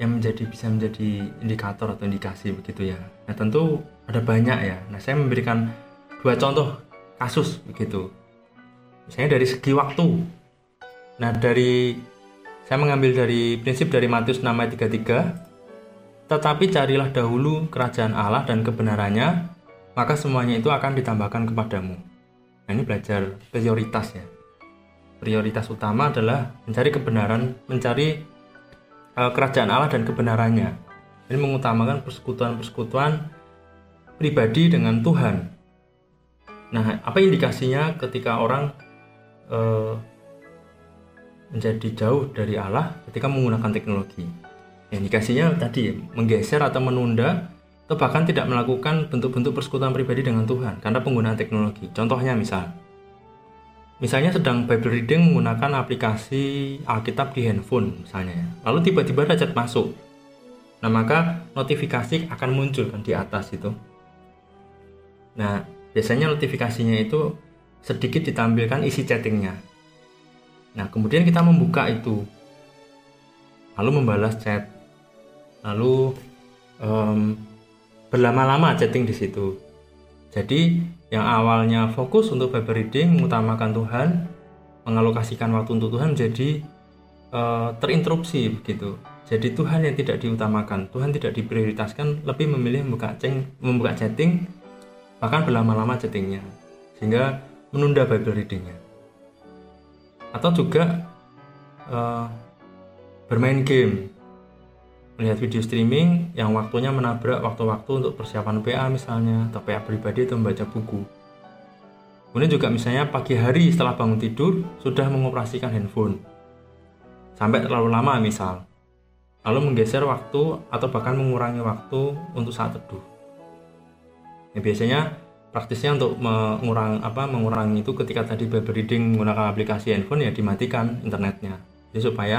yang menjadi bisa menjadi indikator atau indikasi begitu ya. Nah tentu ada banyak ya. Nah saya memberikan dua contoh kasus begitu. Misalnya dari segi waktu. Nah dari saya mengambil dari prinsip dari Matius 6 ayat 33 tetapi carilah dahulu kerajaan Allah dan kebenarannya maka semuanya itu akan ditambahkan kepadamu. Nah ini belajar prioritas ya. Prioritas utama adalah mencari kebenaran, mencari Eh, kerajaan Allah dan kebenarannya. Ini mengutamakan persekutuan-persekutuan pribadi dengan Tuhan. Nah, apa indikasinya ketika orang uh, menjadi jauh dari Allah ketika menggunakan teknologi? Ya, indikasinya tadi menggeser atau menunda atau bahkan tidak melakukan bentuk-bentuk persekutuan pribadi dengan Tuhan karena penggunaan teknologi. Contohnya misal, Misalnya sedang Bible reading menggunakan aplikasi Alkitab di handphone misalnya ya. Lalu tiba-tiba ada chat masuk. Nah, maka notifikasi akan muncul kan di atas itu. Nah, biasanya notifikasinya itu sedikit ditampilkan isi chattingnya. Nah, kemudian kita membuka itu. Lalu membalas chat. Lalu um, berlama-lama chatting di situ. Jadi yang awalnya fokus untuk Bible reading mengutamakan Tuhan mengalokasikan waktu untuk Tuhan menjadi uh, terinterupsi begitu. Jadi Tuhan yang tidak diutamakan Tuhan tidak diprioritaskan lebih memilih membuka, ceng, membuka chatting bahkan berlama-lama chattingnya sehingga menunda Bible readingnya. Atau juga uh, bermain game melihat video streaming yang waktunya menabrak waktu-waktu untuk persiapan PA misalnya atau PA pribadi atau membaca buku. Kemudian juga misalnya pagi hari setelah bangun tidur sudah mengoperasikan handphone sampai terlalu lama misal, lalu menggeser waktu atau bahkan mengurangi waktu untuk saat teduh. Ya, biasanya praktisnya untuk mengurang apa mengurangi itu ketika tadi Bible reading menggunakan aplikasi handphone ya dimatikan internetnya, jadi supaya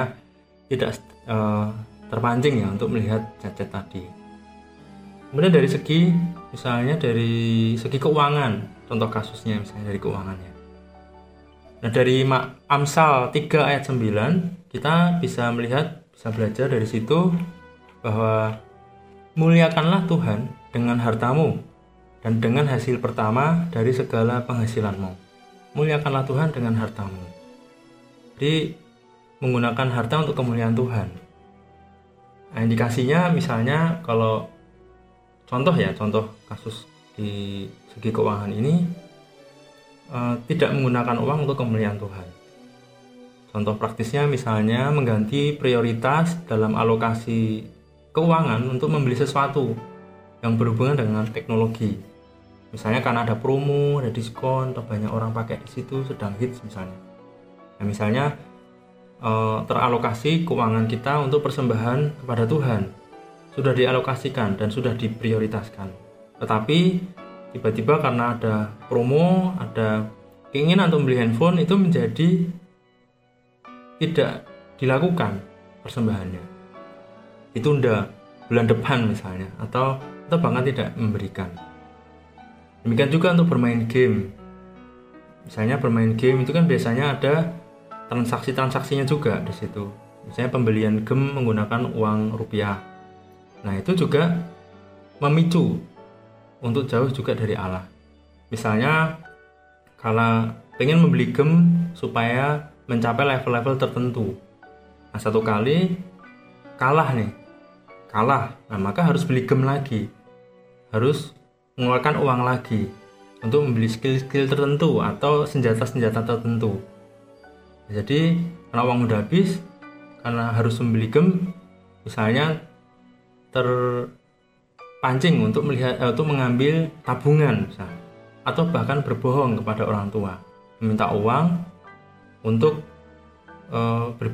tidak uh, terpancing ya untuk melihat cacat tadi. Kemudian dari segi misalnya dari segi keuangan, contoh kasusnya misalnya dari keuangannya. Nah, dari Amsal 3 ayat 9 kita bisa melihat bisa belajar dari situ bahwa muliakanlah Tuhan dengan hartamu dan dengan hasil pertama dari segala penghasilanmu. Muliakanlah Tuhan dengan hartamu. Jadi menggunakan harta untuk kemuliaan Tuhan. Nah, indikasinya misalnya kalau contoh ya, contoh kasus di segi keuangan ini uh, tidak menggunakan uang untuk kemuliaan Tuhan. Contoh praktisnya misalnya mengganti prioritas dalam alokasi keuangan untuk membeli sesuatu yang berhubungan dengan teknologi. Misalnya karena ada promo, ada diskon, atau banyak orang pakai di situ sedang hits misalnya. Nah, misalnya Eh, teralokasi keuangan kita untuk persembahan kepada Tuhan sudah dialokasikan dan sudah diprioritaskan. Tetapi tiba-tiba karena ada promo, ada keinginan untuk membeli handphone itu menjadi tidak dilakukan persembahannya. Ditunda bulan depan misalnya atau atau bahkan tidak memberikan. Demikian juga untuk bermain game. Misalnya bermain game itu kan biasanya ada transaksi-transaksinya juga di situ. Misalnya pembelian gem menggunakan uang rupiah. Nah, itu juga memicu untuk jauh juga dari Allah. Misalnya kalau pengen membeli gem supaya mencapai level-level tertentu. Nah, satu kali kalah nih. Kalah. Nah, maka harus beli gem lagi. Harus mengeluarkan uang lagi untuk membeli skill-skill tertentu atau senjata-senjata tertentu jadi karena uang udah habis karena harus membeli gem misalnya terpancing untuk melihat eh, untuk mengambil tabungan misalnya, atau bahkan berbohong kepada orang tua. Meminta uang untuk uh, ber,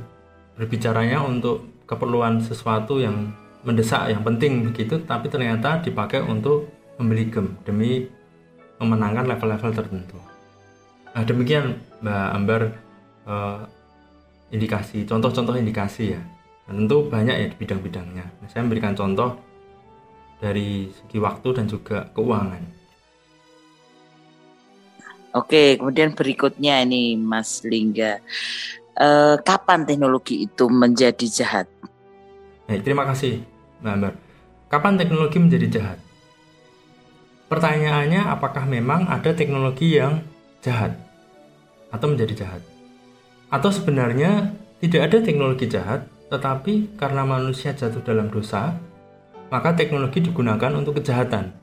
berbicaranya untuk keperluan sesuatu yang mendesak yang penting begitu tapi ternyata dipakai untuk membeli gem demi memenangkan level-level tertentu. Nah, demikian Mbak Ambar uh, indikasi contoh-contoh indikasi ya dan tentu banyak ya di bidang-bidangnya saya memberikan contoh dari segi waktu dan juga keuangan Oke, kemudian berikutnya ini Mas Lingga eh, kapan teknologi itu menjadi jahat? Baik, terima kasih, Mbak Amber. Kapan teknologi menjadi jahat? Pertanyaannya, apakah memang ada teknologi yang jahat atau menjadi jahat? Atau sebenarnya tidak ada teknologi jahat, tetapi karena manusia jatuh dalam dosa, maka teknologi digunakan untuk kejahatan.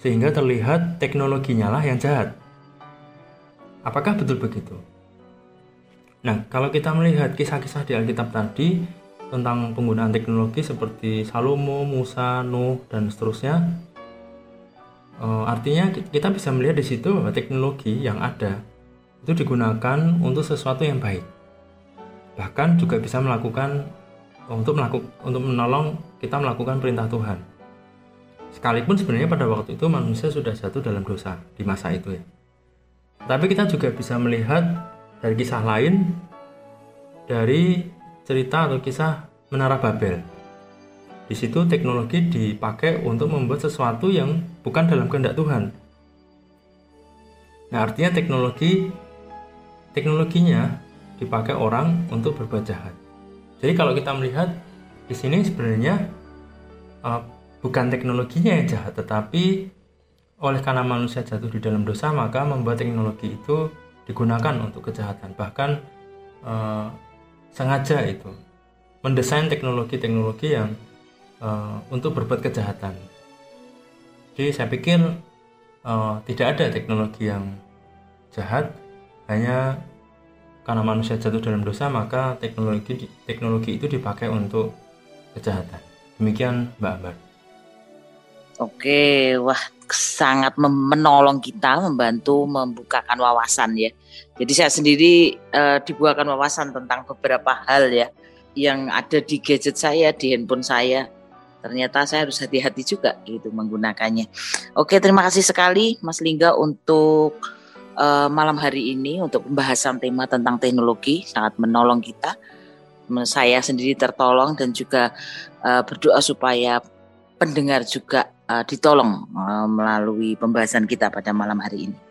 Sehingga terlihat teknologinya lah yang jahat. Apakah betul begitu? Nah, kalau kita melihat kisah-kisah di Alkitab tadi tentang penggunaan teknologi seperti Salomo, Musa, Nuh, dan seterusnya, uh, artinya kita bisa melihat di situ bahwa teknologi yang ada itu digunakan untuk sesuatu yang baik. Bahkan juga bisa melakukan untuk melakukan untuk menolong kita melakukan perintah Tuhan. Sekalipun sebenarnya pada waktu itu manusia sudah jatuh dalam dosa di masa itu ya. Tapi kita juga bisa melihat dari kisah lain dari cerita atau kisah Menara Babel. Di situ teknologi dipakai untuk membuat sesuatu yang bukan dalam kehendak Tuhan. Nah, artinya teknologi teknologinya dipakai orang untuk berbuat jahat. Jadi kalau kita melihat di sini sebenarnya uh, bukan teknologinya yang jahat, tetapi oleh karena manusia jatuh di dalam dosa, maka membuat teknologi itu digunakan untuk kejahatan bahkan uh, sengaja itu mendesain teknologi-teknologi yang uh, untuk berbuat kejahatan jadi saya pikir uh, tidak ada teknologi yang jahat hanya karena manusia jatuh dalam dosa maka teknologi teknologi itu dipakai untuk kejahatan demikian Mbak Ambar Oke, wah sangat menolong kita, membantu membukakan wawasan ya. Jadi saya sendiri uh, dibukakan wawasan tentang beberapa hal ya yang ada di gadget saya, di handphone saya. Ternyata saya harus hati-hati juga gitu menggunakannya. Oke, terima kasih sekali Mas Lingga untuk uh, malam hari ini untuk pembahasan tema tentang teknologi sangat menolong kita. Saya sendiri tertolong dan juga uh, berdoa supaya pendengar juga uh, ditolong uh, melalui pembahasan kita pada malam hari ini.